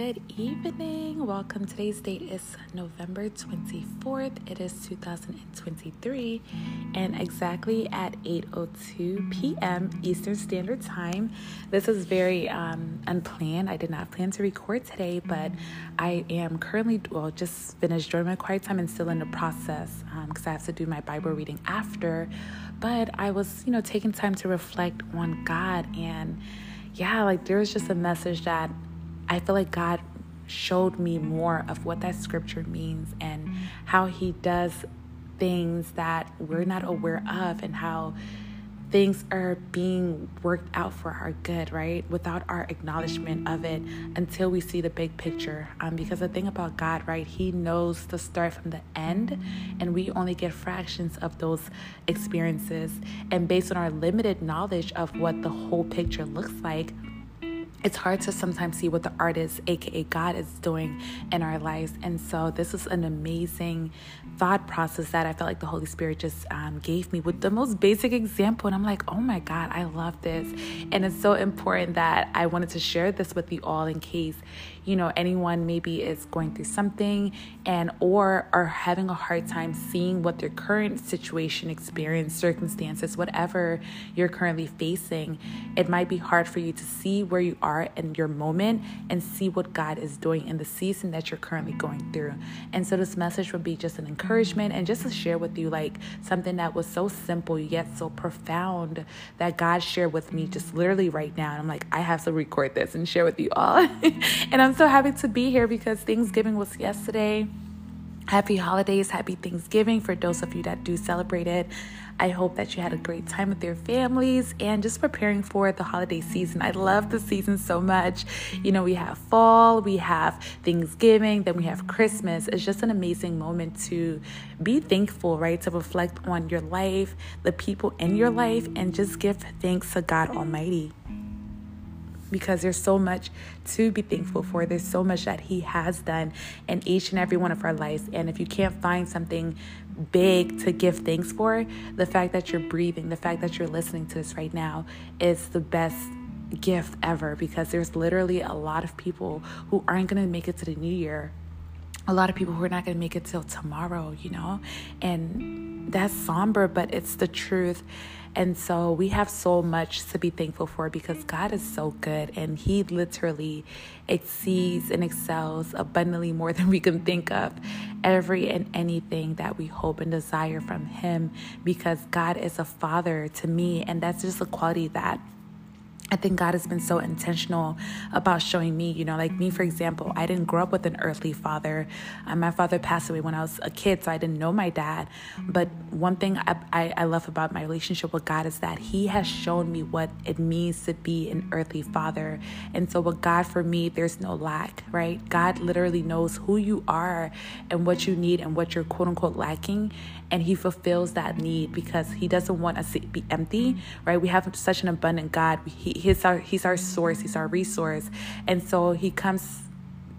good evening. Welcome. Today's date is November 24th. It is 2023 and exactly at 8:02 p.m. Eastern Standard Time. This is very um, unplanned. I did not plan to record today, but I am currently well just finished during my quiet time and still in the process because um, I have to do my Bible reading after. But I was, you know, taking time to reflect on God and yeah, like there was just a message that I feel like God showed me more of what that scripture means and how He does things that we're not aware of and how things are being worked out for our good, right? Without our acknowledgement of it until we see the big picture. Um, because the thing about God, right, He knows the start from the end, and we only get fractions of those experiences. And based on our limited knowledge of what the whole picture looks like, it's hard to sometimes see what the artist, aka God, is doing in our lives. And so, this is an amazing thought process that I felt like the Holy Spirit just um, gave me with the most basic example. And I'm like, oh my God, I love this. And it's so important that I wanted to share this with you all in case you know anyone maybe is going through something and or are having a hard time seeing what their current situation experience circumstances whatever you're currently facing it might be hard for you to see where you are in your moment and see what god is doing in the season that you're currently going through and so this message would be just an encouragement and just to share with you like something that was so simple yet so profound that god shared with me just literally right now and i'm like i have to record this and share with you all and i'm so happy to be here because Thanksgiving was yesterday. Happy holidays, happy Thanksgiving for those of you that do celebrate it. I hope that you had a great time with your families and just preparing for the holiday season. I love the season so much. You know, we have fall, we have Thanksgiving, then we have Christmas. It's just an amazing moment to be thankful, right? To reflect on your life, the people in your life, and just give thanks to God Almighty because there's so much to be thankful for. There's so much that He has done in each and every one of our lives. And if you can't find something big to give thanks for, the fact that you're breathing, the fact that you're listening to this right now is the best gift ever because there's literally a lot of people who aren't going to make it to the new year. A lot of people who are not going to make it till tomorrow, you know? And that's somber, but it's the truth. And so we have so much to be thankful for because God is so good and He literally exceeds and excels abundantly more than we can think of every and anything that we hope and desire from Him because God is a father to me. And that's just a quality that I think God has been so intentional about showing me, you know, like me, for example, I didn't grow up with an earthly father. Uh, my father passed away when I was a kid, so I didn't know my dad. But one thing I, I, I love about my relationship with God is that He has shown me what it means to be an earthly father. And so, with God, for me, there's no lack, right? God literally knows who you are and what you need and what you're quote unquote lacking. And He fulfills that need because He doesn't want us to be empty, right? We have such an abundant God. He, he's our he's our source he's our resource and so he comes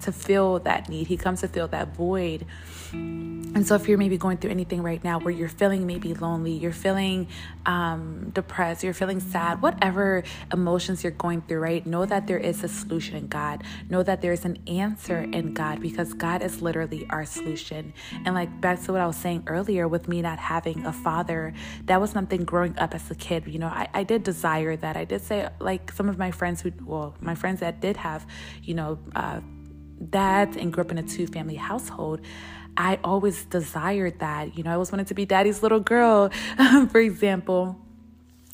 to fill that need. He comes to fill that void. And so, if you're maybe going through anything right now where you're feeling maybe lonely, you're feeling um, depressed, you're feeling sad, whatever emotions you're going through, right? Know that there is a solution in God. Know that there is an answer in God because God is literally our solution. And like back to what I was saying earlier with me not having a father, that was something growing up as a kid. You know, I, I did desire that. I did say, like some of my friends who, well, my friends that did have, you know, uh, dads and grew up in a two family household, I always desired that. You know, I always wanted to be daddy's little girl, for example.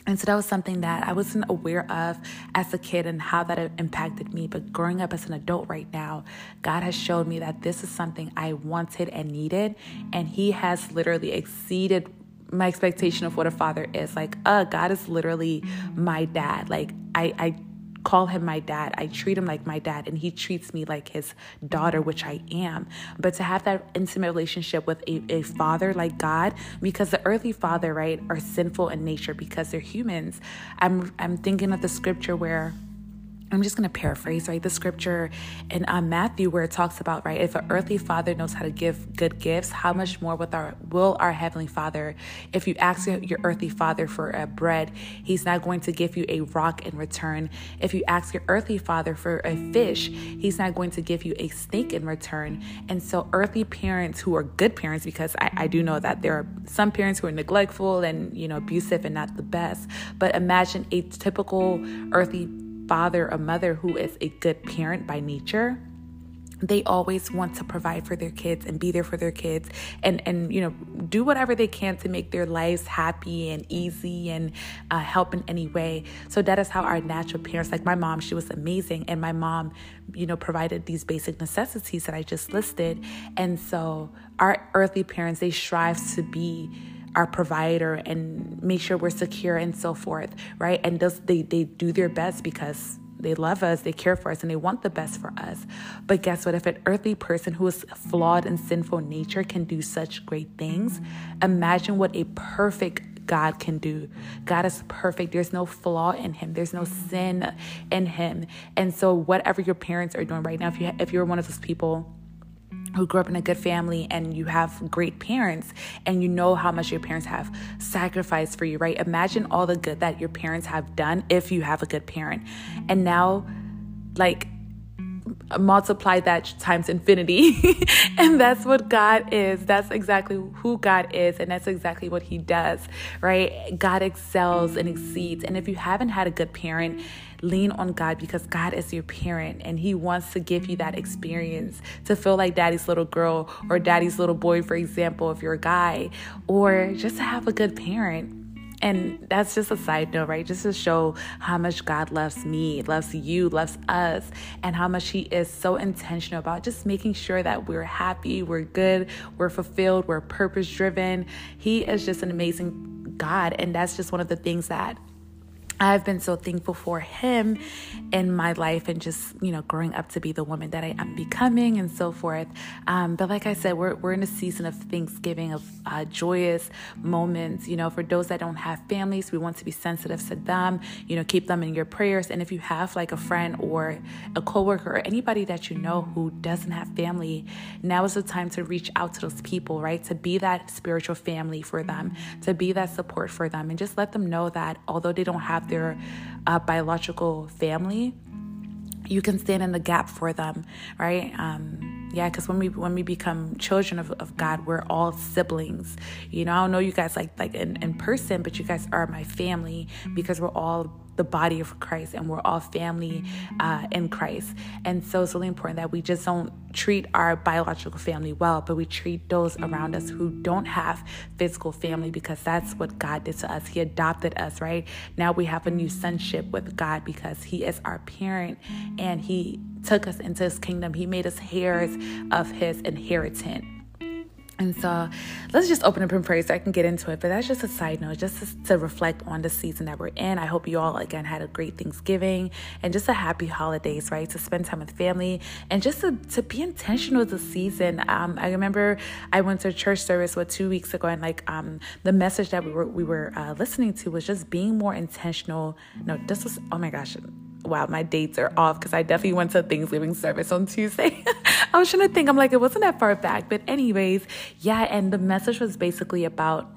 And so that was something that I wasn't aware of as a kid and how that impacted me. But growing up as an adult right now, God has showed me that this is something I wanted and needed. And He has literally exceeded my expectation of what a father is. Like, uh, God is literally my dad. Like, I, I call him my dad. I treat him like my dad, and he treats me like his daughter, which I am. But to have that intimate relationship with a, a father like God, because the earthly father, right, are sinful in nature because they're humans. I'm I'm thinking of the scripture where I'm just going to paraphrase, right? The scripture in uh, Matthew where it talks about, right, if an earthly father knows how to give good gifts, how much more with our will our heavenly father? If you ask your earthly father for a bread, he's not going to give you a rock in return. If you ask your earthly father for a fish, he's not going to give you a snake in return. And so, earthly parents who are good parents, because I, I do know that there are some parents who are neglectful and, you know, abusive and not the best, but imagine a typical earthly father or mother who is a good parent by nature they always want to provide for their kids and be there for their kids and and you know do whatever they can to make their lives happy and easy and uh, help in any way. So that is how our natural parents like my mom she was amazing and my mom you know provided these basic necessities that i just listed. And so our earthly parents they strive to be our provider and make sure we're secure and so forth, right? And does they they do their best because they love us, they care for us, and they want the best for us. But guess what? If an earthly person who is flawed and sinful nature can do such great things, imagine what a perfect God can do. God is perfect. There's no flaw in him. There's no sin in him. And so whatever your parents are doing right now, if you if you're one of those people who grew up in a good family and you have great parents and you know how much your parents have sacrificed for you, right? Imagine all the good that your parents have done if you have a good parent. And now, like, multiply that times infinity. and that's what God is. That's exactly who God is. And that's exactly what He does, right? God excels and exceeds. And if you haven't had a good parent, lean on God because God is your parent and He wants to give you that experience to feel like daddy's little girl or daddy's little boy, for example, if you're a guy, or just to have a good parent. And that's just a side note, right? Just to show how much God loves me, loves you, loves us, and how much He is so intentional about just making sure that we're happy, we're good, we're fulfilled, we're purpose driven. He is just an amazing God. And that's just one of the things that I've been so thankful for him in my life and just, you know, growing up to be the woman that I am becoming and so forth. Um, but like I said, we're, we're in a season of Thanksgiving, of uh, joyous moments. You know, for those that don't have families, we want to be sensitive to them, you know, keep them in your prayers. And if you have like a friend or a coworker or anybody that you know who doesn't have family, now is the time to reach out to those people, right? To be that spiritual family for them, to be that support for them, and just let them know that although they don't have their uh, biological family, you can stand in the gap for them, right? Um, yeah, because when we when we become children of, of God, we're all siblings. You know, I don't know you guys like like in, in person, but you guys are my family because we're all the body of Christ and we're all family uh, in Christ. And so it's really important that we just don't treat our biological family well, but we treat those around us who don't have physical family because that's what God did to us. He adopted us, right? Now we have a new sonship with God because He is our parent and He took us into His kingdom. He made us heirs of His inheritance. And so let's just open up in prayer so I can get into it. But that's just a side note, just to, reflect on the season that we're in. I hope you all, again, had a great Thanksgiving and just a happy holidays, right? To spend time with family and just to, to be intentional with the season. Um, I remember I went to church service, what, two weeks ago, and like um, the message that we were, we were uh, listening to was just being more intentional. No, this was, oh my gosh wow, my dates are off because I definitely went to Thanksgiving service on Tuesday. I was trying to think, I'm like, it wasn't that far back. But, anyways, yeah, and the message was basically about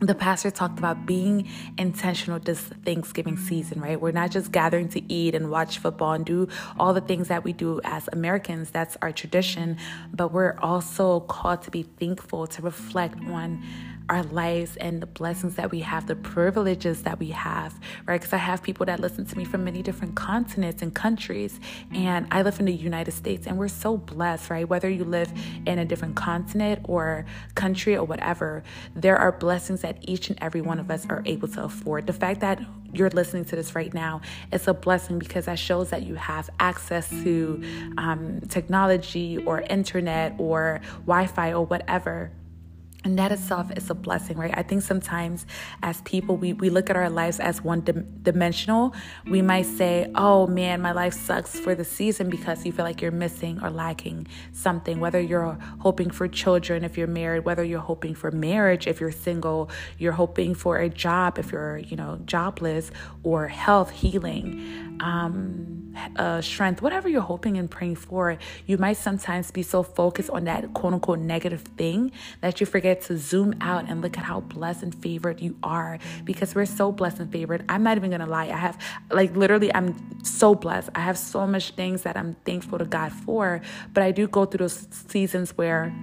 the pastor talked about being intentional this Thanksgiving season, right? We're not just gathering to eat and watch football and do all the things that we do as Americans. That's our tradition. But we're also called to be thankful, to reflect on our lives and the blessings that we have, the privileges that we have, right? Because I have people that listen to me from many different continents and countries, and I live in the United States, and we're so blessed, right? Whether you live in a different continent or country or whatever, there are blessings that each and every one of us are able to afford. The fact that you're listening to this right now, it's a blessing because that shows that you have access to um, technology or internet or Wi Fi or whatever and that itself is a blessing right? I think sometimes as people we, we look at our lives as one dim- dimensional. We might say oh man my life sucks for the season because you feel like you're missing or lacking something. Whether you're hoping for children if you're married whether you're hoping for marriage if you're single you're hoping for a job if you're you know jobless or health healing um uh, strength, whatever you're hoping and praying for, you might sometimes be so focused on that quote unquote negative thing that you forget to zoom out and look at how blessed and favored you are because we're so blessed and favored. I'm not even gonna lie, I have like literally, I'm so blessed. I have so much things that I'm thankful to God for, but I do go through those seasons where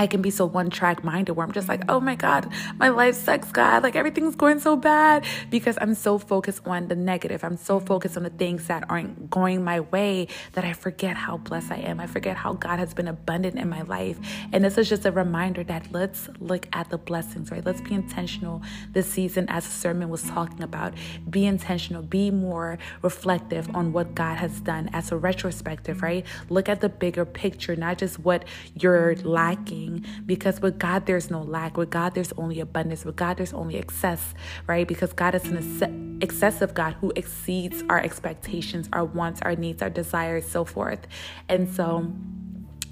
I can be so one track minded where I'm just like, oh my God, my life sucks, God. Like everything's going so bad because I'm so focused on the negative. I'm so focused on the things that aren't going my way that I forget how blessed I am. I forget how God has been abundant in my life. And this is just a reminder that let's look at the blessings, right? Let's be intentional this season, as the sermon was talking about. Be intentional, be more reflective on what God has done as a retrospective, right? Look at the bigger picture, not just what you're lacking because with God there's no lack. With God there's only abundance. With God there's only excess, right? Because God is an excessive God who exceeds our expectations, our wants, our needs, our desires, so forth. And so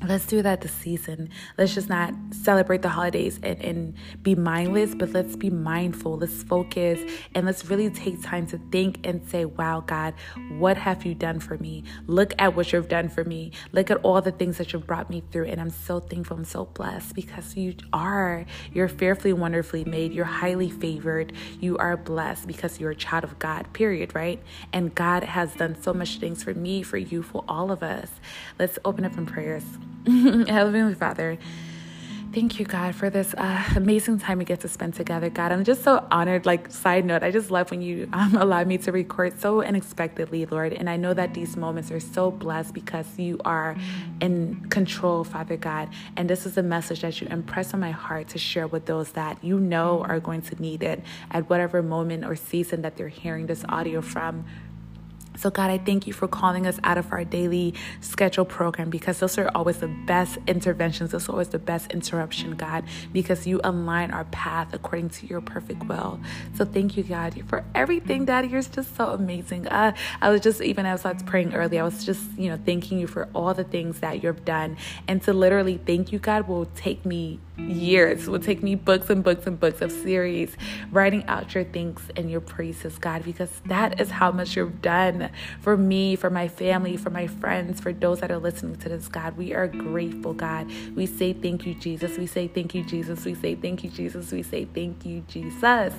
let's do that this season. Let's just not celebrate the holidays and, and be mindless, but let's be mindful. Let's focus and let's really take time to think and say, Wow, God, what have you done for me? Look at what you've done for me. Look at all the things that you've brought me through. And I'm so thankful. I'm so blessed because you are. You're fearfully, wonderfully made. You're highly favored. You are blessed because you're a child of God, period, right? And God has done so much things for me, for you, for all of us. Let's open up in prayers. Heavenly Father, thank you, God, for this uh, amazing time we get to spend together, God. I'm just so honored. Like, side note, I just love when you um, allow me to record so unexpectedly, Lord. And I know that these moments are so blessed because you are in control, Father God. And this is a message that you impress on my heart to share with those that you know are going to need it at whatever moment or season that they're hearing this audio from. So, God, I thank you for calling us out of our daily schedule program because those are always the best interventions. Those are always the best interruption, God, because you align our path according to your perfect will. So, thank you, God, for everything, Daddy. You're just so amazing. Uh, I was just, even as I was praying earlier, I was just, you know, thanking you for all the things that you've done. And to literally thank you, God, will take me years. It will take me books and books and books of series writing out your thanks and your praises, God, because that is how much you've done for me, for my family, for my friends, for those that are listening to this, God. We are grateful, God. We say thank you, Jesus. We say thank you, Jesus. We say thank you, Jesus. We say thank you, Jesus.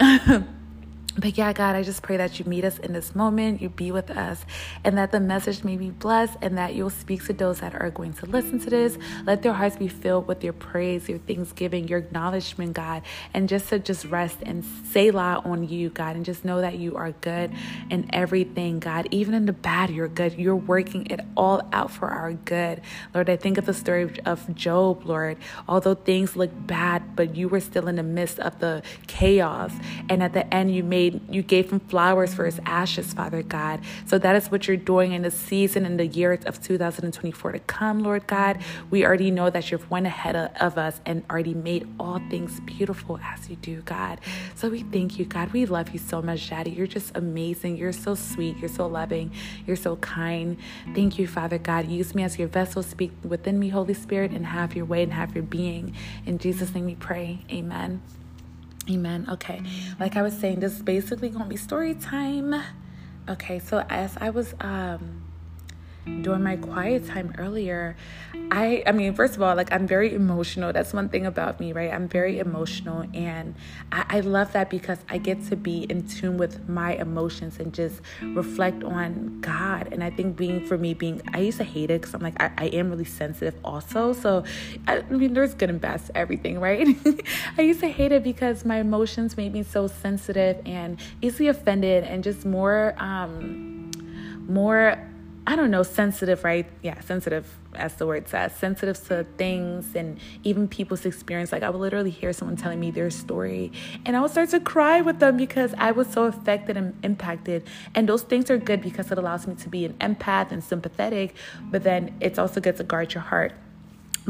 But yeah, God, I just pray that you meet us in this moment, you be with us, and that the message may be blessed, and that you'll speak to those that are going to listen to this. Let their hearts be filled with your praise, your thanksgiving, your acknowledgement, God, and just to just rest and say la on you, God, and just know that you are good in everything, God. Even in the bad, you're good. You're working it all out for our good. Lord, I think of the story of Job, Lord. Although things look bad, but you were still in the midst of the chaos, and at the end, you made made you gave him flowers for his ashes, Father God. So that is what you're doing in the season in the year of 2024 to come, Lord God. We already know that you've went ahead of us and already made all things beautiful as you do, God. So we thank you, God. We love you so much, Daddy. You're just amazing. You're so sweet. You're so loving. You're so kind. Thank you, Father God. Use me as your vessel. Speak within me, Holy Spirit, and have your way and have your being. In Jesus' name we pray. Amen. Amen. Okay. Like I was saying, this is basically gonna be story time. Okay, so as I was um during my quiet time earlier i i mean first of all like i'm very emotional. That's one thing about me right? I'm very emotional and I, I, love that because i get to be in tune with my emotions and just reflect on god. And i think being for me being i used to hate it because i'm like I, I, am really sensitive also. So I, I mean there's good and bad to everything right? I used to hate it because my emotions made me so sensitive and easily offended and just more um more I don't know, sensitive, right? Yeah, sensitive, as the word says, sensitive to things and even people's experience. Like, I would literally hear someone telling me their story, and I would start to cry with them because I was so affected and impacted. And those things are good because it allows me to be an empath and sympathetic, but then it's also good to guard your heart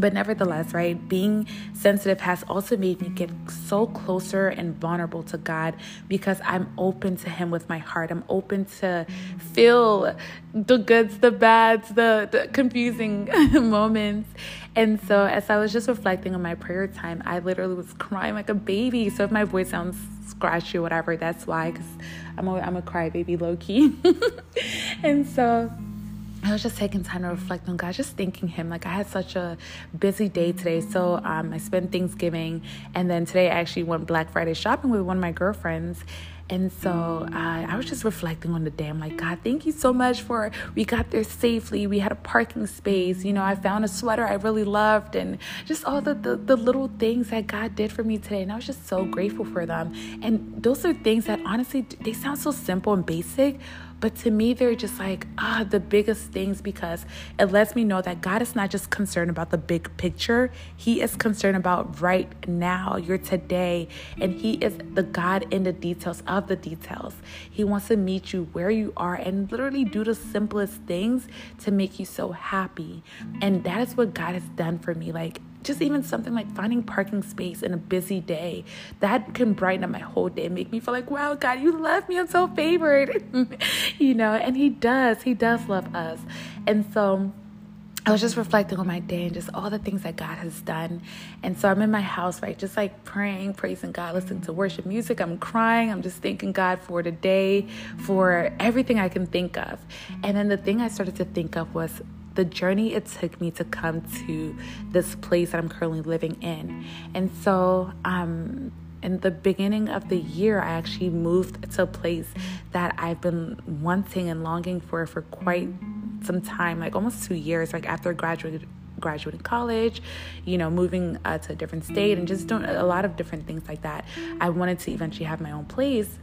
but nevertheless, right, being sensitive has also made me get so closer and vulnerable to God because I'm open to Him with my heart. I'm open to feel the goods, the bads, the, the confusing moments. And so, as I was just reflecting on my prayer time, I literally was crying like a baby. So, if my voice sounds scratchy or whatever, that's why, because I'm a, I'm a crybaby low key. and so, I was just taking time to reflect on God, just thanking Him. Like I had such a busy day today, so um, I spent Thanksgiving, and then today I actually went Black Friday shopping with one of my girlfriends. And so uh, I was just reflecting on the day. I'm like, God, thank you so much for we got there safely. We had a parking space. You know, I found a sweater I really loved, and just all the, the, the little things that God did for me today. And I was just so grateful for them. And those are things that honestly, they sound so simple and basic, but to me, they're just like, ah, the biggest things because it lets me know that God is not just concerned about the big picture. He is concerned about right now, your today. And He is the God in the details of the details. He wants to meet you where you are and literally do the simplest things to make you so happy. And that is what God has done for me. Like, just even something like finding parking space in a busy day that can brighten up my whole day and make me feel like wow god you love me i'm so favored you know and he does he does love us and so I was just reflecting on my day and just all the things that God has done. And so I'm in my house, right? Just like praying, praising God, listening to worship music. I'm crying. I'm just thanking God for today, for everything I can think of. And then the thing I started to think of was the journey it took me to come to this place that I'm currently living in. And so, um, in the beginning of the year, I actually moved to a place that I've been wanting and longing for for quite some time, like almost two years, like after graduating graduating college, you know, moving uh, to a different state and just doing a lot of different things like that. I wanted to eventually have my own place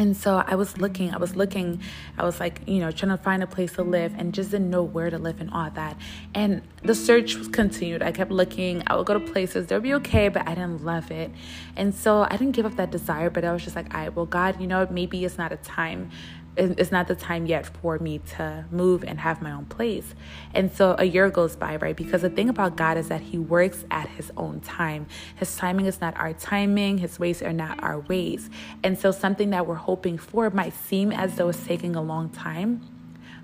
and so I was looking, I was looking, I was like, you know, trying to find a place to live and just didn't know where to live and all that. And the search continued. I kept looking, I would go to places, they'd be okay, but I didn't love it. And so I didn't give up that desire, but I was just like, all right, well, God, you know, maybe it's not a time it's not the time yet for me to move and have my own place. And so a year goes by, right? Because the thing about God is that He works at His own time. His timing is not our timing, His ways are not our ways. And so something that we're hoping for might seem as though it's taking a long time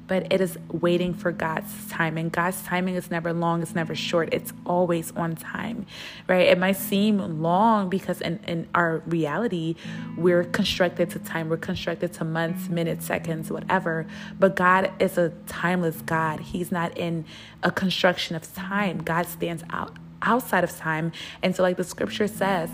but it is waiting for God's timing. God's timing is never long, it's never short, it's always on time, right? It might seem long because in, in our reality, we're constructed to time, we're constructed to months, minutes, seconds, whatever. But God is a timeless God, He's not in a construction of time. God stands out outside of time. And so, like the scripture says,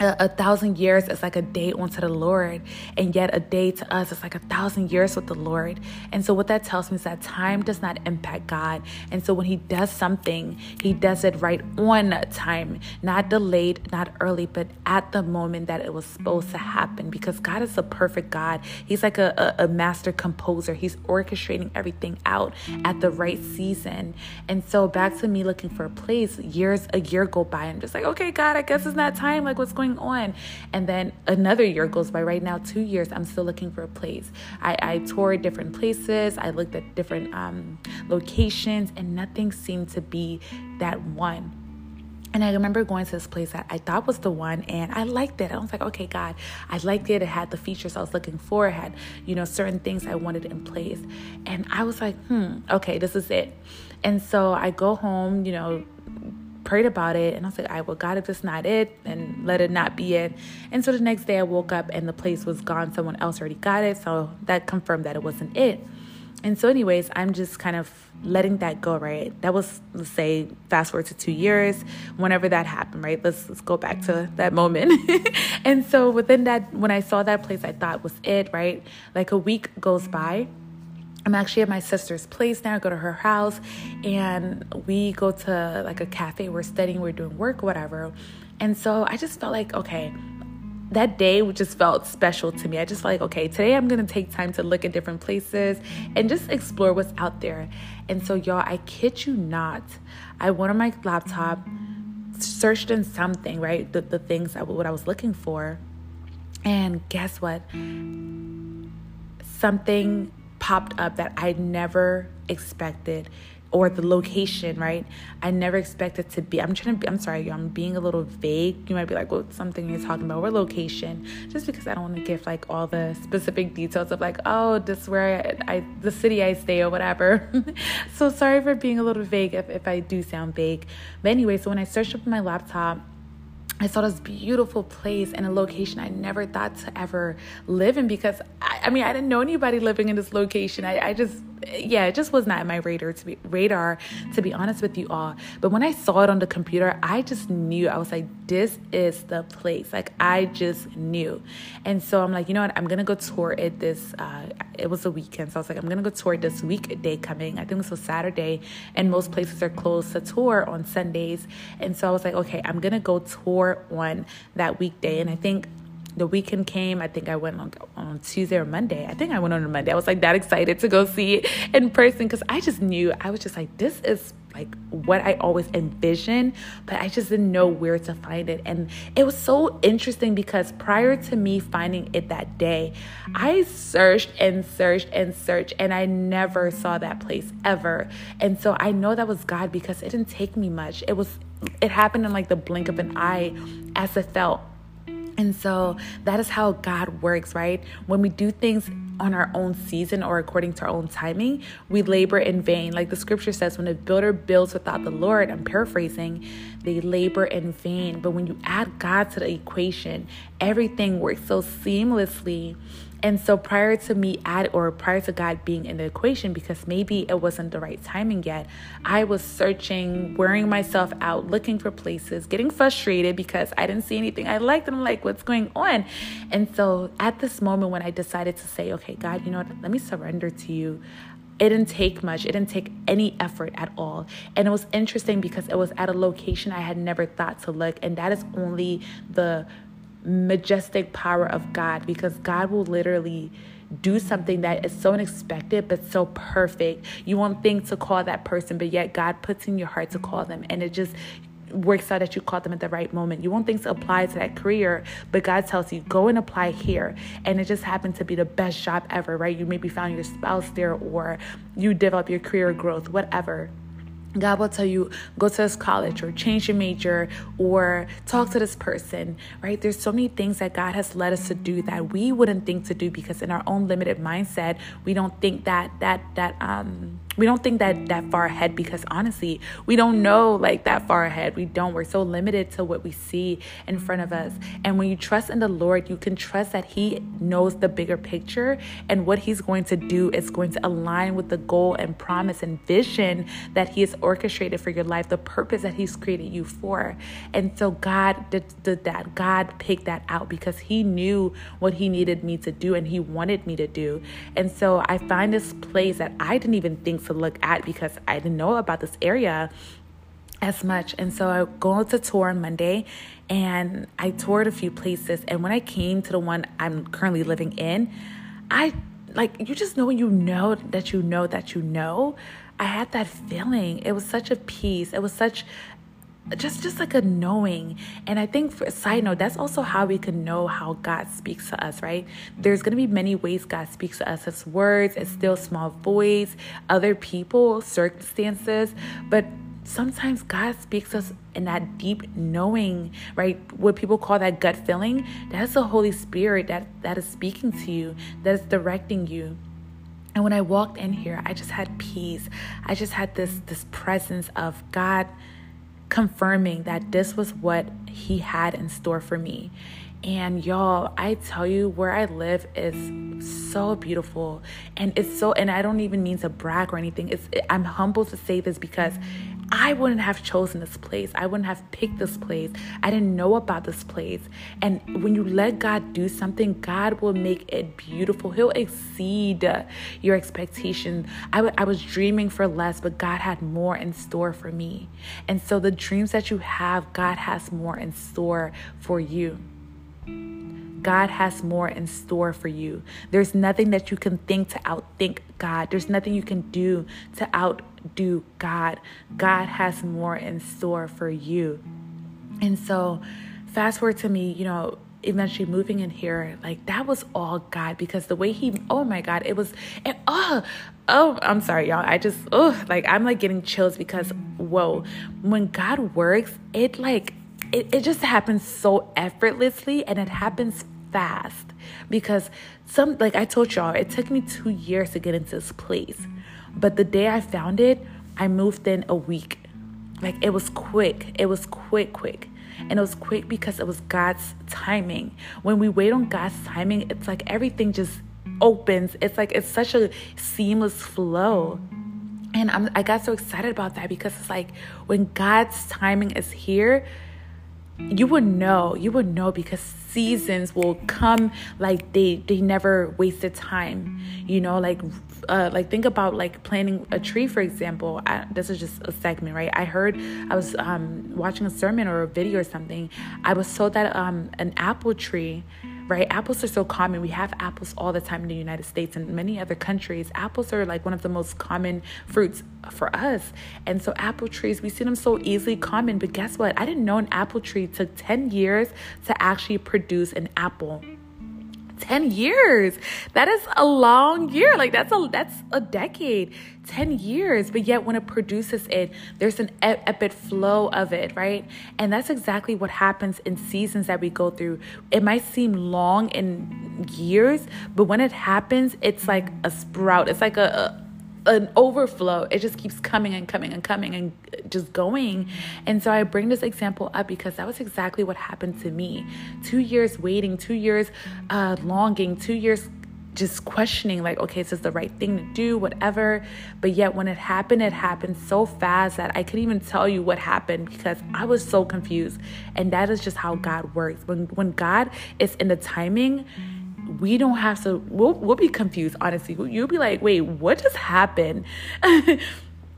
a, a, thousand years is like a day unto the Lord, and yet a day to us is like a thousand years with the Lord. And so, what that tells me is that time does not impact God. And so, when He does something, He does it right on time, not delayed, not early, but at the moment that it was supposed to happen. Because God is a perfect God. He's like a, a, a master composer, He's orchestrating everything out at the right season. And so, back to me looking for a place, years, a year go by, I'm just like, okay, God, I guess it's not time. Like, what's going going on? And then another year goes by. Right now, two years, I'm still looking for a place. I, I toured different places, I looked at different um, locations, and nothing seemed to be that one. And I remember going to this place that I thought was the one, and I liked it. I was like, okay, God, I liked it. It had the features I was looking for. It had, you know, certain things I wanted in place. And I was like, hmm, okay, this is it. And so I go home, you know, prayed about it and I was like, I well, God, if it's not it, then let it not be it. And so the next day I woke up and the place was gone. Someone else already got it. So that confirmed that it wasn't it. And so, anyways, I'm just kind of letting that go, right? That was, let's say, fast forward to two years, whenever that happened, right? Let's, let's go back to that moment. and so, within that, when I saw that place, I thought was it, right? Like a week goes by I'm actually at my sister's place now. I go to her house and we go to like a cafe. We're studying, we're doing work, whatever. And so I just felt like, okay, that day just felt special to me. I just felt like, okay, today I'm gonna take time to look at different places and just explore what's out there. And so, y'all, I kid you not, I went on my laptop, searched in something, right? The, the things that what I was looking for. And guess what? Something popped up that I never expected or the location, right? I never expected to be. I'm trying to. Be, I'm sorry, I'm being a little vague. You might be like, "Well, something you're talking about." What location? Just because I don't want to give like all the specific details of like, "Oh, this is where I, I the city I stay or whatever." so sorry for being a little vague if if I do sound vague. But anyway, so when I searched up my laptop I saw this beautiful place and a location I never thought to ever live in because I, I mean I didn't know anybody living in this location. I, I just yeah, it just was not in my radar to be radar to be honest with you all. But when I saw it on the computer, I just knew. I was like, this is the place. Like I just knew. And so I'm like, you know what? I'm gonna go tour it this uh it was a weekend. So I was like, I'm gonna go tour this weekday coming. I think it was a Saturday, and most places are closed to tour on Sundays. And so I was like, okay, I'm gonna go tour on that weekday. And I think the weekend came. I think I went on, on Tuesday or Monday. I think I went on a Monday. I was like that excited to go see it in person because I just knew I was just like, this is like what I always envisioned, but I just didn't know where to find it. And it was so interesting because prior to me finding it that day, I searched and searched and searched and I never saw that place ever. And so I know that was God because it didn't take me much. It was it happened in like the blink of an eye as it felt and so that is how God works, right? When we do things on our own season or according to our own timing, we labor in vain. Like the scripture says, when a builder builds without the Lord, I'm paraphrasing, they labor in vain. But when you add God to the equation, everything works so seamlessly and so prior to me add or prior to God being in the equation, because maybe it wasn't the right timing yet, I was searching, wearing myself out, looking for places, getting frustrated because I didn't see anything I liked. And I'm like, what's going on? And so at this moment when I decided to say, okay, God, you know what, let me surrender to you. It didn't take much. It didn't take any effort at all. And it was interesting because it was at a location I had never thought to look. And that is only the majestic power of God because God will literally do something that is so unexpected but so perfect. You won't think to call that person, but yet God puts in your heart to call them, and it just works out that you caught them at the right moment. You won't think to apply to that career, but God tells you, go and apply here. And it just happened to be the best job ever, right? You maybe found your spouse there or you develop your career growth, whatever. God will tell you, go to this college or change your major or talk to this person, right? There's so many things that God has led us to do that we wouldn't think to do because in our own limited mindset, we don't think that, that, that, um, we don't think that that far ahead because honestly we don't know like that far ahead. We don't. We're so limited to what we see in front of us. And when you trust in the lord you can trust that he knows the bigger picture and what he's going to do is going to align with the goal and promise and vision that he has orchestrated for your life the purpose that he's created you for. And so god did, did that. God picked that out because he knew what he needed me to do and he wanted me to do. And so i find this place that i didn't even think to look at because I didn't know about this area as much. And so I go to tour on Monday and I toured a few places. And when I came to the one I'm currently living in, I like you just know when you know that you know that you know. I had that feeling. It was such a peace. It was such just just like a knowing. And i think for a side note that's also how we can know how god speaks to us right? There's going to be many ways god speaks to us. As words as still small voice other people circumstances. But sometimes god speaks us in that deep knowing right? What people call that gut feeling. That's the holy spirit that that is speaking to you that is directing you. And when i walked in here i just had peace. I just had this this presence of god confirming that this was what he had in store for me. And y'all, I tell you, where I live is so beautiful, and it's so. And I don't even mean to brag or anything. It's. I'm humble to say this because I wouldn't have chosen this place. I wouldn't have picked this place. I didn't know about this place. And when you let God do something, God will make it beautiful. He'll exceed your expectation. I, w- I was dreaming for less, but God had more in store for me. And so the dreams that you have, God has more in store for you. God has more in store for you. There's nothing that you can think to outthink God. There's nothing you can do to outdo God. God has more in store for you. And so, fast forward to me, you know, eventually moving in here, like that was all God because the way He, oh my God, it was, it, oh, oh, I'm sorry, y'all. I just, oh, like I'm like getting chills because, whoa, when God works, it like, it, it just happens so effortlessly and it happens fast because some, like I told y'all, it took me two years to get into this place. But the day I found it, I moved in a week. Like it was quick. It was quick, quick. And it was quick because it was God's timing. When we wait on God's timing, it's like everything just opens. It's like it's such a seamless flow. And I'm, I got so excited about that because it's like when God's timing is here, you would know you would know because seasons will come like they they never wasted time. You know like uh like think about like planting a tree for example. I, this is just a segment right? I heard i was um watching a sermon or a video or something. I was told that um an apple tree right? Apples are so common. We have apples all the time in the United States and many other countries. Apples are like one of the most common fruits for us. And so apple trees, we see them so easily common, but guess what? I didn't know an apple tree took 10 years to actually produce an apple. 10 years. That is a long year. Like that's a that's a decade. 10 years. But yet when it produces it, there's an epic flow of it, right? And that's exactly what happens in seasons that we go through. It might seem long in years, but when it happens, it's like a sprout. It's like a, a an overflow. It just keeps coming and coming and coming and just going. And so I bring this example up because that was exactly what happened to me. Two years waiting, two years uh, longing, two years just questioning, like, okay, is this the right thing to do, whatever. But yet, when it happened, it happened so fast that I couldn't even tell you what happened because I was so confused. And that is just how God works. When when God is in the timing, we don't have to we'll, we'll be confused honestly. You'll be like wait what just happened?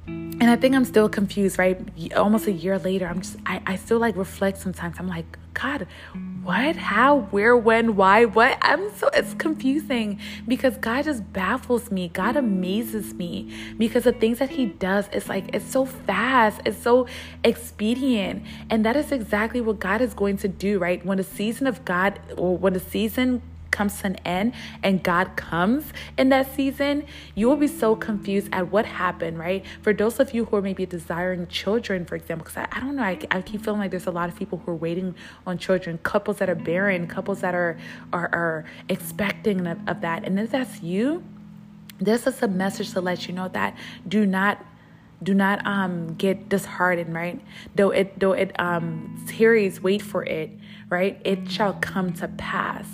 And i think i'm still confused right? Almost a year later i'm just I, I still like reflect sometimes. I'm like god what? How? Where? When? Why? What? I'm so it's confusing because god just baffles me. God amazes me because the things that he does, it's like it's so fast. It's so expedient. And that is exactly what god is going to do right? When the season of god or when the season comes to an end and God comes in that season, you will be so confused at what happened, right? For those of you who are maybe desiring children, for example, because I, I don't know, I, I keep feeling like there's a lot of people who are waiting on children, couples that are barren, couples that are are, are expecting of, of that. And if that's you, this is a message to let you know that do not do not um get disheartened right though it though it um wait for it right it shall come to pass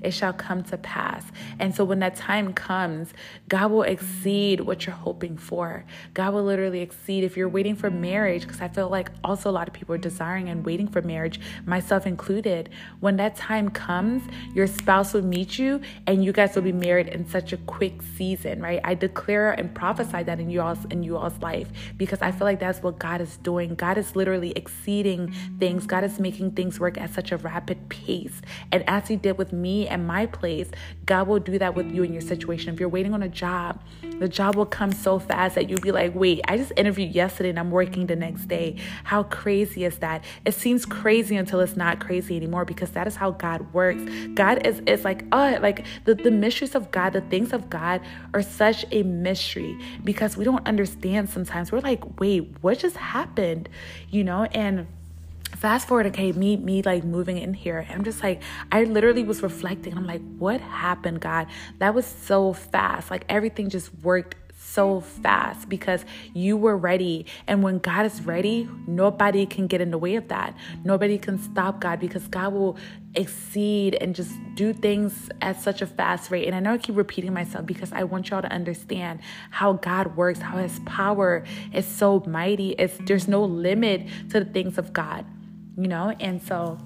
it shall come to pass. And so when that time comes, God will exceed what you're hoping for. God will literally exceed if you're waiting for marriage, because I feel like also a lot of people are desiring and waiting for marriage, myself included. When that time comes, your spouse will meet you and you guys will be married in such a quick season, right? I declare and prophesy that in you all's in you all's life because I feel like that's what God is doing. God is literally exceeding things. God is making things work at such a rapid pace. And as he did with me and my place, God will do that with you in your situation. If you're waiting on a job, the job will come so fast that you'll be like, wait, I just interviewed yesterday and I'm working the next day. How crazy is that? It seems crazy until it's not crazy anymore because that is how God works. God is, is like, oh, like the, the mysteries of God, the things of God are such a mystery because we don't understand sometimes. We're like, wait, what just happened? You know, and fast forward okay me me like moving in here i'm just like i literally was reflecting i'm like what happened god that was so fast like everything just worked so fast because you were ready. And when God is ready, nobody can get in the way of that. Nobody can stop God because God will exceed and just do things at such a fast rate. And I know I keep repeating myself because I want y'all to understand how God works, how his power is so mighty. It's there's no limit to the things of God you know? And so,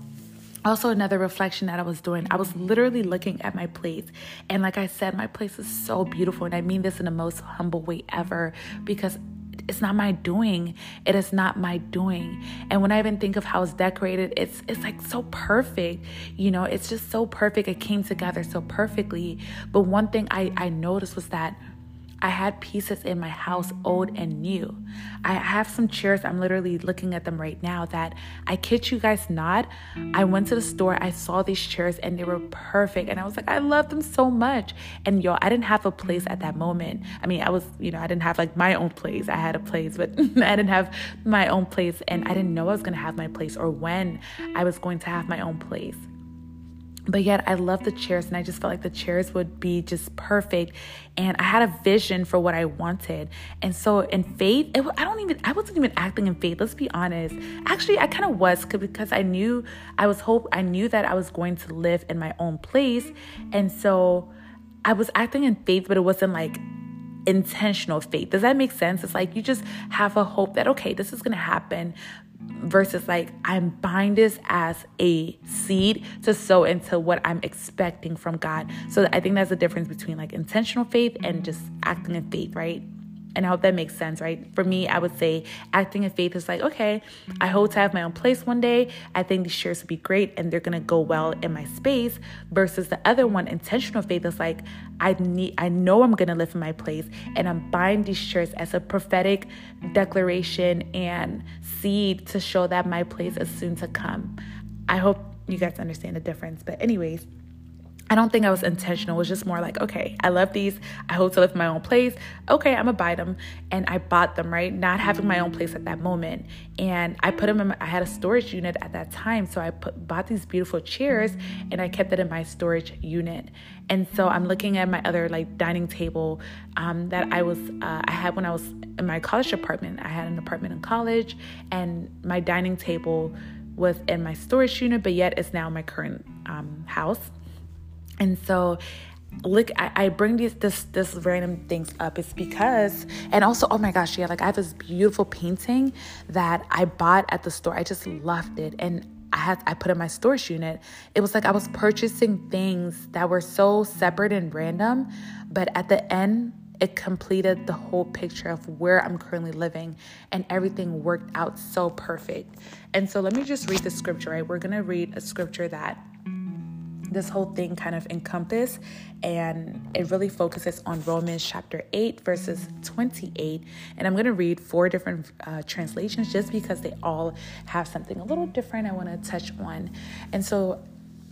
also another reflection that I was doing, I was literally looking at my place. And like I said, my place is so beautiful. And I mean this in the most humble way ever because it's not my doing. It is not my doing. And when I even think of how it's decorated, it's it's like so perfect. You know, it's just so perfect. It came together so perfectly. But one thing I, I noticed was that I had pieces in my house, old and new. I have some chairs, I'm literally looking at them right now that I kid you guys not. I went to the store, I saw these chairs and they were perfect. And I was like, I love them so much. And yo, I didn't have a place at that moment. I mean, I was, you know, I didn't have like my own place. I had a place, but I didn't have my own place. And I didn't know I was going to have my place or when I was going to have my own place but yet I love the chairs and I just felt like the chairs would be just perfect. And I had a vision for what I wanted. And so in faith it, I don't even I wasn't even acting in faith let's be honest. Actually I kind of was because I knew I was hope I knew that I was going to live in my own place. And so I was acting in faith but it wasn't like intentional faith. Does that make sense? It's like you just have a hope that okay this is going to happen versus like I'm buying this as a seed to sow into what I'm expecting from God. So I think that's the difference between like intentional faith and just acting in faith, right? And I hope that makes sense, right? For me, I would say acting in faith is like, okay, I hope to have my own place one day. I think these shares would be great and they're gonna go well in my space. Versus the other one, intentional faith is like, I need, I know I'm gonna live in my place, and I'm buying these shares as a prophetic declaration and seed to show that my place is soon to come. I hope you guys understand the difference. But anyways. I don't think I was intentional. It was just more like, okay, I love these. I hope to live in my own place. Okay, I'm gonna buy them, and I bought them. Right, not having my own place at that moment, and I put them in. My, I had a storage unit at that time, so I put, bought these beautiful chairs, and I kept it in my storage unit. And so I'm looking at my other like dining table um, that I was uh, I had when I was in my college apartment. I had an apartment in college, and my dining table was in my storage unit, but yet it's now my current um, house and so look I, I, bring these this this random things up. It's because and also oh my gosh yeah like i have this beautiful painting that i bought at the store. I just loved it. And i had i put in my storage unit. It was like i was purchasing things that were so separate and random but at the end it completed the whole picture of where i'm currently living and everything worked out so perfect. And so let me just read the scripture right? We're gonna read a scripture that this whole thing kind of encompass and it really focuses on Romans chapter 8 verses 28 and I'm going to read four different uh, translations just because they all have something a little different I want to touch on. And so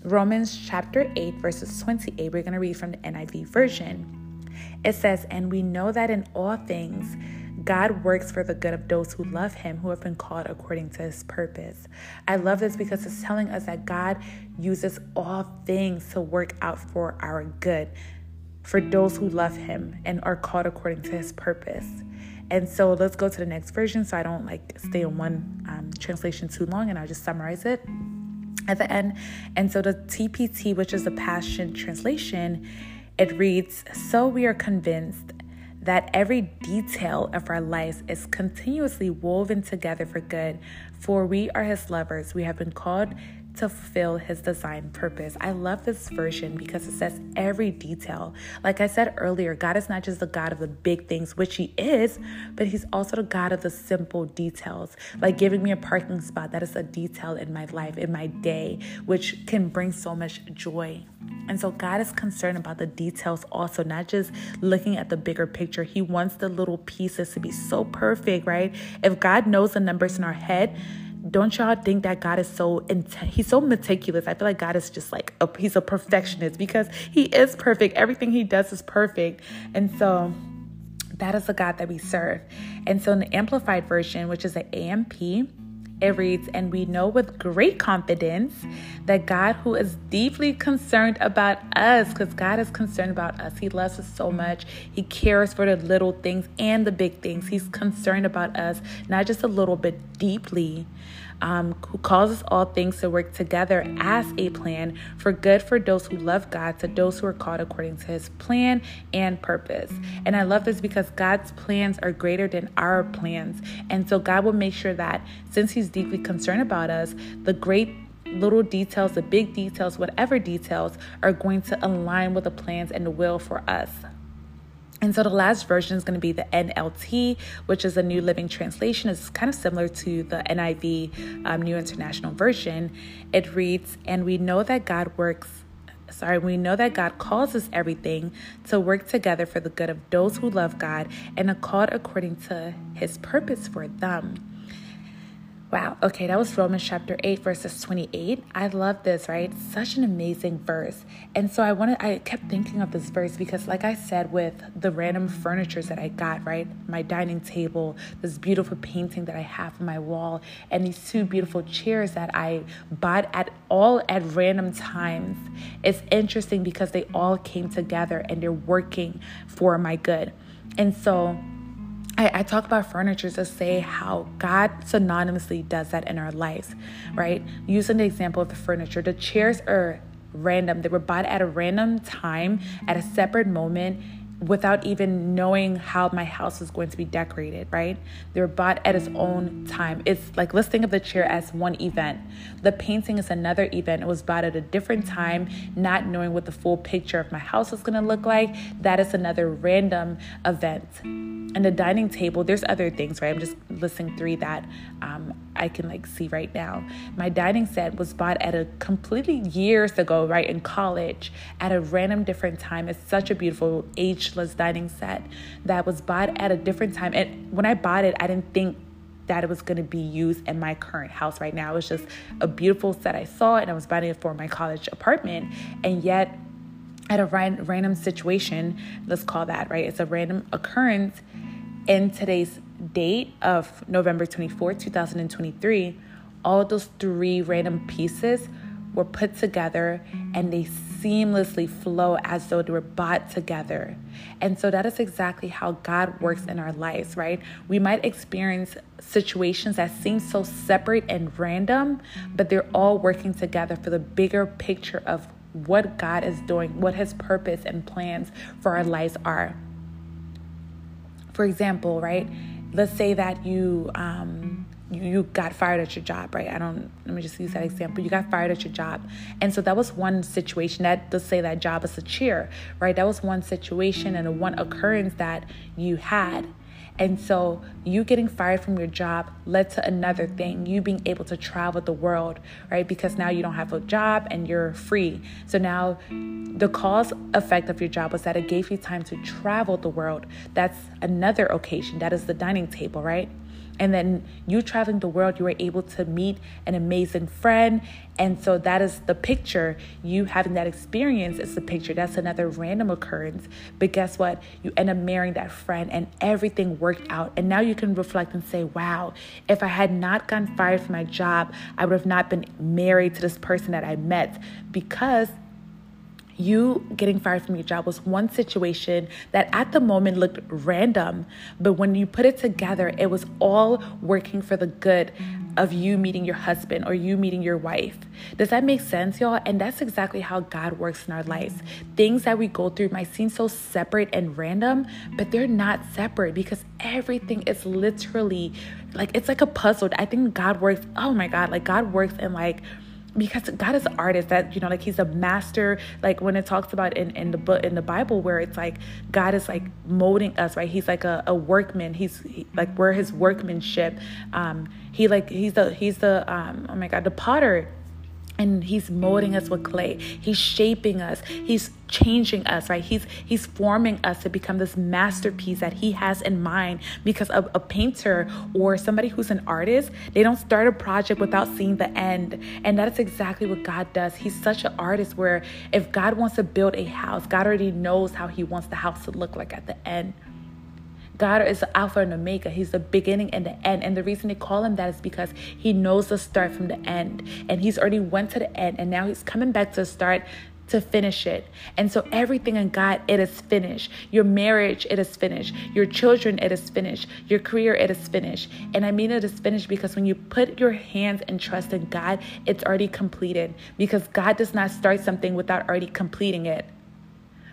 Romans chapter 8 verses 28 we're going to read from the NIV version. It says and we know that in all things God works for the good of those who love Him, who have been called according to His purpose. I love this because it's telling us that God uses all things to work out for our good, for those who love Him and are called according to His purpose. And so let's go to the next version so I don't like stay in one um, translation too long and I'll just summarize it at the end. And so the TPT, which is the Passion Translation, it reads So we are convinced that every detail of our lives is continuously woven together for good, for we are his lovers. We have been called to fulfill his design purpose. I love this version because it says every detail. Like I said earlier, God is not just the God of the big things, which he is, but he's also the God of the simple details. Like giving me a parking spot, that is a detail in my life, in my day, which can bring so much joy. And so God is concerned about the details also, not just looking at the bigger picture. He wants the little pieces to be so perfect, right? If God knows the numbers in our head, don't y'all think that God is so intense? He's so meticulous. I feel like God is just like a, he's a perfectionist because he is perfect. Everything he does is perfect. And so that is the God that we serve. And so in the amplified version, which is an AMP, it reads, And we know with great confidence that God, who is deeply concerned about us, because God is concerned about us, He loves us so much. He cares for the little things and the big things. He's concerned about us, not just a little bit deeply um, who causes all things to work together as a plan for good for those who love God, to those who are called according to his plan and purpose. And I love this because God's plans are greater than our plans. And so God will make sure that since he's deeply concerned about us, the great little details, the big details, whatever details are going to align with the plans and the will for us. And so the last version is going to be the NLT, which is a New Living Translation. It's kind of similar to the NIV, um, New International Version. It reads, And we know that God works sorry, we know that God causes everything to work together for the good of those who love God and are called according to his purpose for them. Wow. Okay, that was Romans chapter 8, verses 28. I love this, right? Such an amazing verse. And so I wanted I kept thinking of this verse because like I said with the random furnitures that I got, right? My dining table, this beautiful painting that I have on my wall, and these two beautiful chairs that I bought at all at random times. It's interesting because they all came together and they're working for my good. And so I, I, talk about furniture to say how God synonymously does that in our lives, right? Using the example of the furniture, the chairs are random. They were bought at a random time, at a separate moment, without even knowing how my house was going to be decorated, right? They were bought at its own time. It's like let's think of the chair as one event. The painting is another event. It was bought at a different time, not knowing what the full picture of my house was going to look like. That is another random event. And the dining table, there's other things, right? I'm just listing three that um, I can like see right now. My dining set was bought at a completely years ago, right in college, at a random different time. It's such a beautiful dining set that was bought at a different time. And when I bought it, I didn't think that it was going to be used in my current house right now. It was just a beautiful set I saw, and I was buying it for my college apartment. And yet, at a random situation, let's call that right, it's a random occurrence in today's date of November 24, 2023, all those three random pieces were put together and they seamlessly flow as though they were bought together. And so that is exactly how God works in our lives, right? We might experience situations that seem so separate and random, but they're all working together for the bigger picture of what God is doing, what His purpose and plans for our lives are. For example, right? Let's say that you um, you, got fired at your job, right? I don't. Let me just use that example. You got fired at your job, and so that was one situation. That does say that job is a cheer, right? That was one situation and a one occurrence that you had. And so, you getting fired from your job led to another thing you being able to travel the world, right? Because now you don't have a job and you're free. So, now the cause effect of your job was that it gave you time to travel the world. That's another occasion. That is the dining table, right? And then you traveling the world, you were able to meet an amazing friend. And so that is the picture. You having that experience is the picture. That's another random occurrence. But guess what? You end up marrying that friend and everything worked out. And now you can reflect and say, wow, if I had not gotten fired from my job, I would have not been married to this person that I met because you getting fired from your job was one situation that at the moment looked random, but when you put it together, it was all working for the good of you meeting your husband or you meeting your wife. Does that make sense, y'all? And that's exactly how God works in our lives. Things that we go through might seem so separate and random, but they're not separate because everything is literally like it's like a puzzle. I think God works, oh my God, like God works in like because God is an artist that you know like he's a master like when it talks about in, in the book in the Bible where it's like God is like molding us right? He's like a, a workman. He's he, like we're his workmanship. Um he like he's the he's the um oh my god the potter and he's molding us with clay. He's shaping us. He's changing us right? He's he's forming us to become this masterpiece that he has in mind because of a painter or somebody who's an artist. They don't start a project without seeing the end. And that is exactly what god does. He's such an artist where if god wants to build a house god already knows how he wants the house to look like at the end God is the Alpha and Omega. He's the beginning and the end. And the reason they call him that is because he knows the start from the end. And he's already went to the end. And now he's coming back to the start to finish it. And so everything in God, it is finished. Your marriage, it is finished. Your children, it is finished. Your career, it is finished. And I mean it is finished because when you put your hands and trust in God, it's already completed. Because God does not start something without already completing it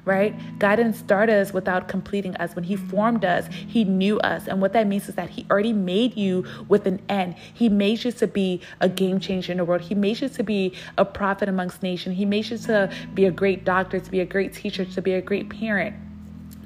right? God didn't start us without completing us. When He formed us, He knew us. And what that means is that He already made you with an end. He made you to be a game changer in the world. He made you to be a prophet amongst nations. He made you to be a great doctor, to be a great teacher, to be a great parent.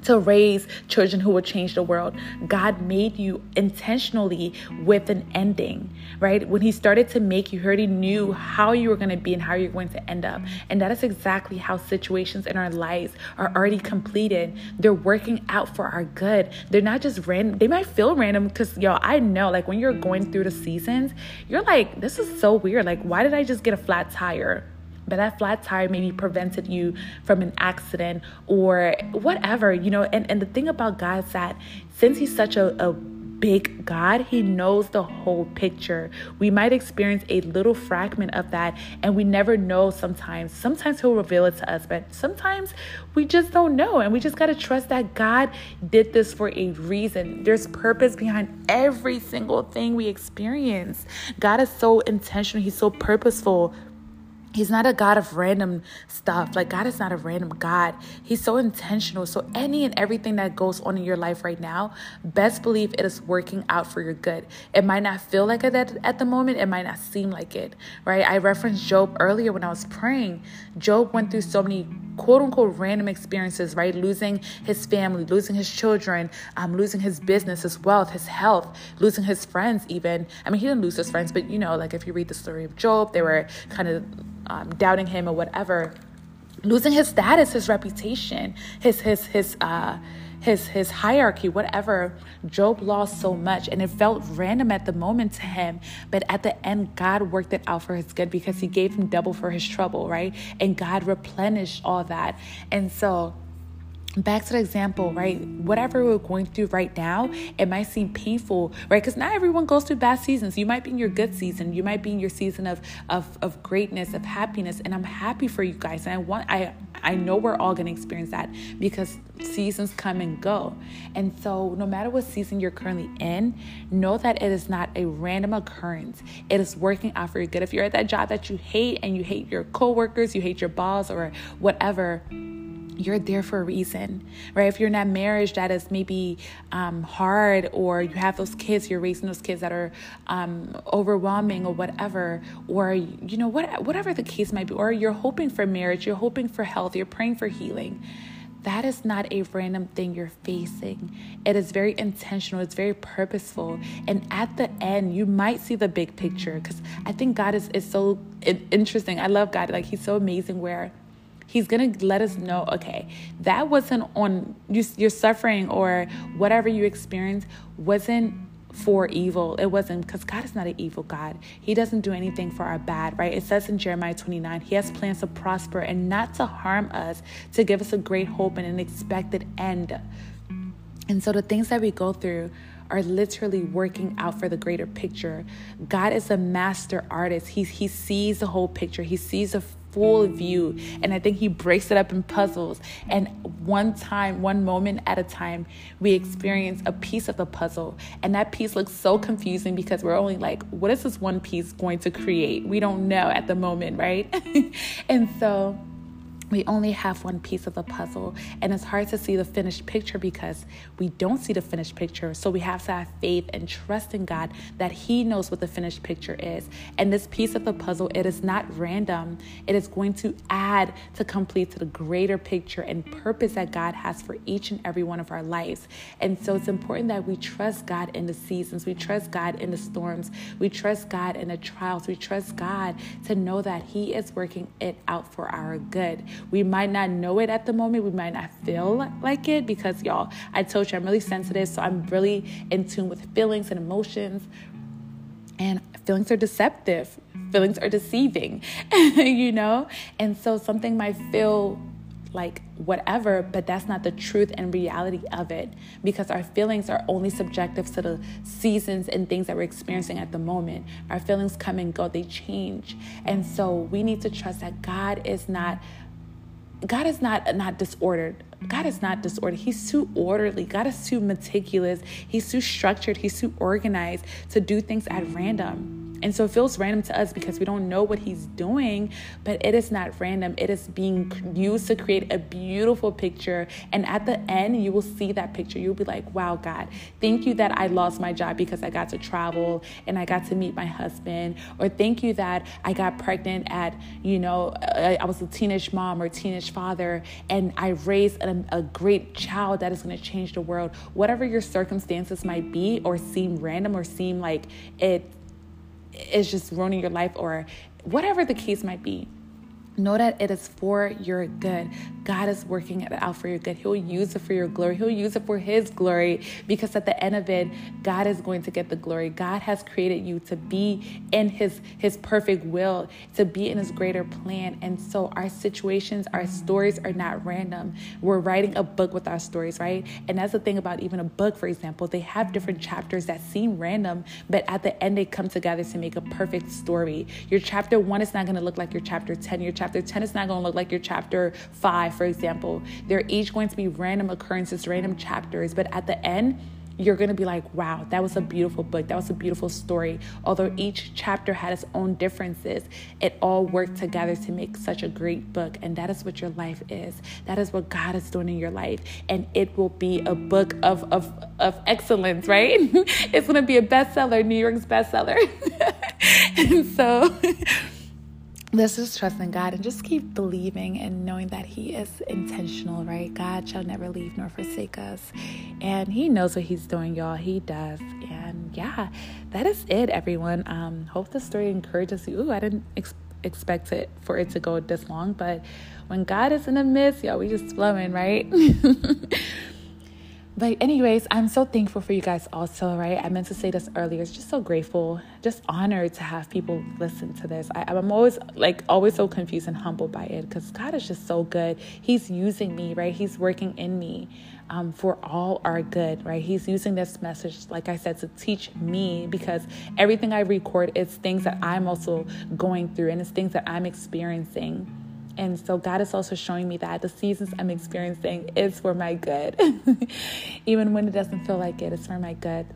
To raise children who will change the world. God made you intentionally with an ending, right? When He started to make you, He already knew how you were going to be and how you're going to end up. And that is exactly how situations in our lives are already completed. They're working out for our good. They're not just random. They might feel random because, yo, I know, like when you're going through the seasons, you're like, this is so weird. Like, why did I just get a flat tire? But that flat tire maybe prevented you from an accident or whatever, you know. And, and the thing about God is that since He's such a, a big God, He knows the whole picture. We might experience a little fragment of that, and we never know sometimes. Sometimes He'll reveal it to us, but sometimes we just don't know. And we just got to trust that God did this for a reason. There's purpose behind every single thing we experience. God is so intentional, He's so purposeful. He's not a God of random stuff. Like, God is not a random God. He's so intentional. So, any and everything that goes on in your life right now, best believe it is working out for your good. It might not feel like it at, the moment, it might not seem like it, right? I referenced Job earlier when I was praying. Job went through so many quote unquote random experiences, right? Losing his family, losing his children, um, losing his business, his wealth, his health, losing his friends, even. I mean, he didn't lose his friends, but you know, like if you read the story of Job, they were kind of um, doubting him or whatever, losing his status, his reputation, his his his uh, his his hierarchy, whatever. Job lost so much, and it felt random at the moment to him, but at the end, God worked it out for his good because He gave him double for his trouble, right? And God replenished all that, and so back to the example, right? Whatever we're going through right now, it might seem painful, right? Because not everyone goes through bad seasons. You might be in your good season. You might be in your season of of of greatness, of happiness. And I'm happy for you guys. And I want I I know we're all gonna experience that because seasons come and go. And so no matter what season you're currently in, know that it is not a random occurrence. It is working out for your good. If you're at that job that you hate and you hate your coworkers, you hate your boss or whatever you're there for a reason, right? If you're in that marriage that is maybe um, hard, or you have those kids, you're raising those kids that are um, overwhelming, or whatever, or you know what, whatever the case might be, or you're hoping for marriage, you're hoping for health, you're praying for healing. That is not a random thing you're facing. It is very intentional, it's very purposeful. And at the end, you might see the big picture because I think God is, is so interesting. I love God. Like, He's so amazing where He's going to let us know, okay, that wasn't on you, your suffering or whatever you experienced wasn't for evil. It wasn't because God is not an evil God. He doesn't do anything for our bad, right? It says in Jeremiah 29, He has plans to prosper and not to harm us, to give us a great hope and an expected end. And so the things that we go through are literally working out for the greater picture. God is a master artist. He, he sees the whole picture. He sees the full view. And I think he breaks it up in puzzles. And one time, one moment at a time, we experience a piece of the puzzle. And that piece looks so confusing because we're only like, what is this one piece going to create? We don't know at the moment, right? and so we only have one piece of the puzzle and it's hard to see the finished picture because we don't see the finished picture. So we have to have faith and trust in god that he knows what the finished picture is. And this piece of the puzzle it is not random. It is going to add to complete to the greater picture and purpose that god has for each and every one of our lives. And so it's important that we trust god in the seasons. We trust god in the storms. We trust god in the trials. We trust god to know that he is working it out for our good we might not know it at the moment. We might not feel like it because, y'all, I told you I'm really sensitive. So I'm really in tune with feelings and emotions. And feelings are deceptive, feelings are deceiving, you know? And so something might feel like whatever, but that's not the truth and reality of it because our feelings are only subjective to the seasons and things that we're experiencing at the moment. Our feelings come and go, they change. And so we need to trust that God is not God is not not disordered. God is not disordered. He's too orderly. God is too meticulous. He's too structured. He's too organized to do things at random. And so it feels random to us because we don't know what he's doing, but it is not random. It is being used to create a beautiful picture. And at the end, you will see that picture. You'll be like, wow, God, thank you that I lost my job because I got to travel and I got to meet my husband. Or thank you that I got pregnant at, you know, uh, I was a teenage mom or teenage father and I raised a, a great child that is going to change the world. Whatever your circumstances might be or seem random or seem like it is just ruining your life or whatever the case might be. Know that it is for your good. God is working it out for your good. He'll use it for your glory. He'll use it for His glory because at the end of it, God is going to get the glory. God has created you to be in His His perfect will, to be in His greater plan. And so our situations, our stories are not random. We're writing a book with our stories, right? And that's the thing about even a book, for example. They have different chapters that seem random, but at the end they come together to make a perfect story. Your chapter one is not going to look like your chapter 10. Your chapter 10 is not going to look like your chapter 5 for example. They're each going to be random occurrences, random chapters, but at the end, you're going to be like, wow, that was a beautiful book. That was a beautiful story. Although each chapter had its own differences, it all worked together to make such a great book. And that is what your life is. That is what God is doing in your life. And it will be a book of, of, of excellence, right? it's going to be a bestseller, New York's bestseller. and so let's just trust in God and just keep believing and knowing that He is intentional, right? God shall never leave nor forsake us. And He knows what He's doing, y'all. He does. And yeah, that is it, everyone. Um, hope the story encourages you. Ooh, I didn't ex- expect it for it to go this long, but when God is in the midst, y'all, we just flowing, right? But, anyways, I'm so thankful for you guys also, right? I meant to say this earlier. It's just so grateful, just honored to have people listen to this. I, am always like, always so confused and humbled by it because God is just so good. He's using me, right? He's working in me um, for all our good, right? He's using this message, like I said, to teach me because everything I record is things that I'm also going through and it's things that I'm experiencing. And so God is also showing me that the seasons I'm experiencing is for my good. Even when it doesn't feel like it, it's for my good.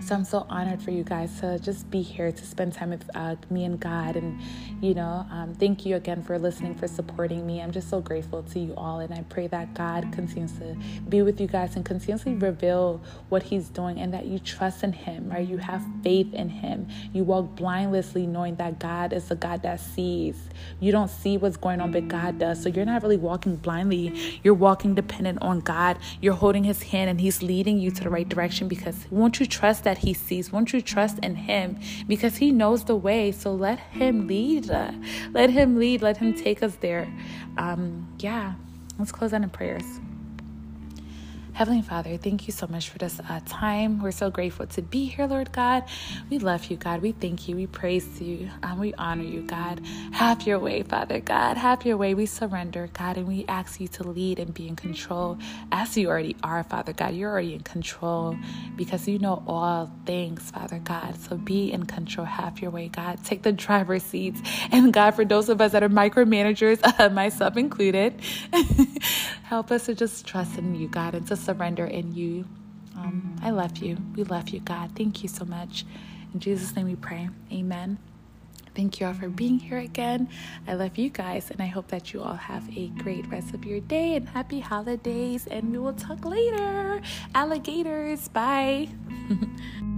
So I'm so honored for you guys to just be here to spend time with uh, me and God. And, you know, um, thank you again for listening, for supporting me. I'm just so grateful to you all. And I pray that God continues to be with you guys and continuously reveal what He's doing and that you trust in Him, right? You have faith in Him. You walk blindlessly knowing that God is a God that sees. You don't see what's going on, but God does. So you're not really walking blindly. You're walking dependent on God. You're holding His hand and He's leading you to the right direction because won't you trust that He sees. Won't you trust in Him? Because He knows the way. So let Him lead. Let Him lead. Let Him take us there. Um, yeah, let's close on in prayers. Heavenly Father, thank you so much for this uh, time. We're so grateful to be here, Lord God. We love you, God. We thank you. We praise you. Um, we honor you, God. Have your way, Father God. Have your way. We surrender, God, and we ask you to lead and be in control as you already are, Father God. You're already in control because you know all things, Father God. So be in control. Have your way, God. Take the driver's seats. And God, for those of us that are micromanagers, uh, myself included, help us to just trust in you, God, and to surrender in you. Um, I love you. We love you, God. Thank you so much. In Jesus' name we pray. Amen. Thank you all for being here again. I love you guys, and I hope that you all have a great rest of your day and happy holidays. And we will talk later. Alligators. Bye.